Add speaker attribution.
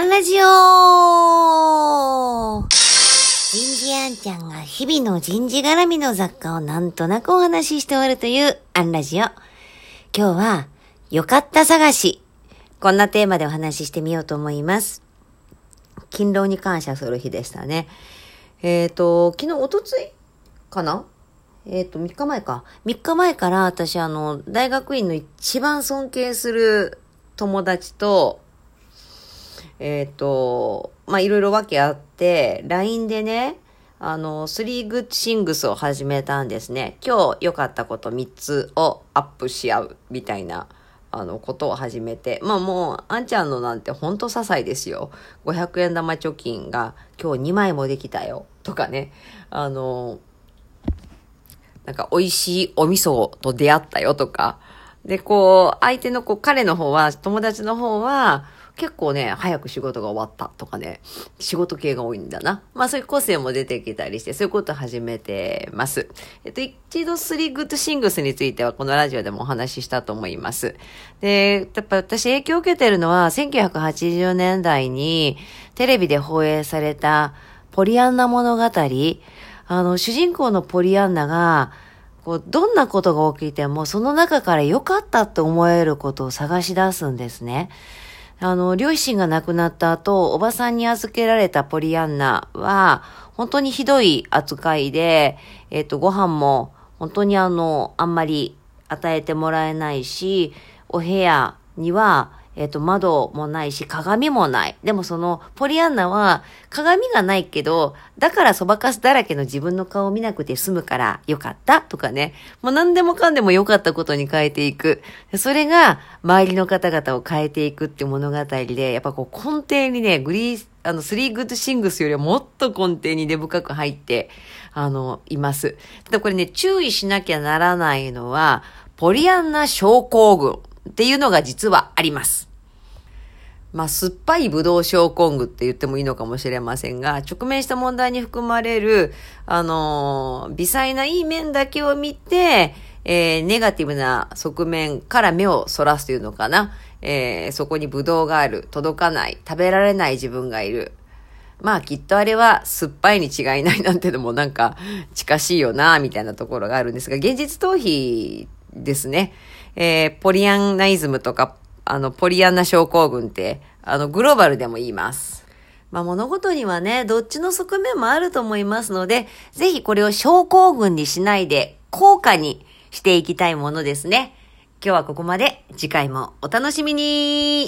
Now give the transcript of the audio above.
Speaker 1: アンラジオ人事アンちゃんが日々の人事絡みの雑貨をなんとなくお話しして終わるというアンラジオ。今日は、よかった探し。こんなテーマでお話ししてみようと思います。勤労に感謝する日でしたね。えっ、と、昨日、おとついかな？えっ、と、3日前か。3日前から私、あの、大学院の一番尊敬する友達と、えっ、と、まあ、いろいろ訳あって、LINE でね、あの、3 good things を始めたんですね。今日良かったこと3つをアップし合うみたいな、あの、ことを始めて。まあもう、あんちゃんのなんてほんと些細ですよ。500円玉貯金が今日2枚もできたよ。とかね。あの、なんか美味しいお味噌と出会ったよとか。で、こう、相手のこう、彼の方は、友達の方は、結構ね、早く仕事が終わったとかね、仕事系が多いんだな。まあそういう個性も出てきたりして、そういうことを始めてます。えっと、一度スリーグッドシングスについてはこのラジオでもお話ししたと思います。で、やっぱ私影響を受けてるのは、1980年代にテレビで放映されたポリアンナ物語。あの、主人公のポリアンナが、こう、どんなことが起きても、その中から良かったって思えることを探し出すんですね。あの、両親が亡くなった後、おばさんに預けられたポリアンナは、本当にひどい扱いで、えっ、と、ご飯も、本当にあの、あんまり与えてもらえないし、お部屋には、えっ、と、窓もないし、鏡もない。でもその、ポリアンナは、鏡がないけど、だからそばかすだらけの自分の顔を見なくて済むからよかったとかね。もう何でもかんでも良かったことに変えていく。それが、周りの方々を変えていくって物語で、やっぱこう根底にね、グリース、あの、スリーグッドシングスよりはもっと根底に根深く入って、あの、います。ただこれね、注意しなきゃならないのは、ポリアンナ症候群っていうのが実はあります。まあ、酸っぱいブドウ症候群って言ってもいいのかもしれませんが、直面した問題に含まれる、あの微細ないい面だけを見て、えーネガティブな側面から目をそらすというのかな。えーそこにブドウがある、届かない、食べられない自分がいる。まあきっとあれは酸っぱいに違いないなんてのもなんか近しいよな、みたいなところがあるんですが、現実逃避ですね。えーポリアンナイズムとか、あの、ポリアンナ症候群って、あの、グローバルでも言います。まあ物事にはね、どっちの側面もあると思いますので、ぜひこれを症候群にしないで、効果にしていきたいものですね。今日はここまで。次回もお楽しみに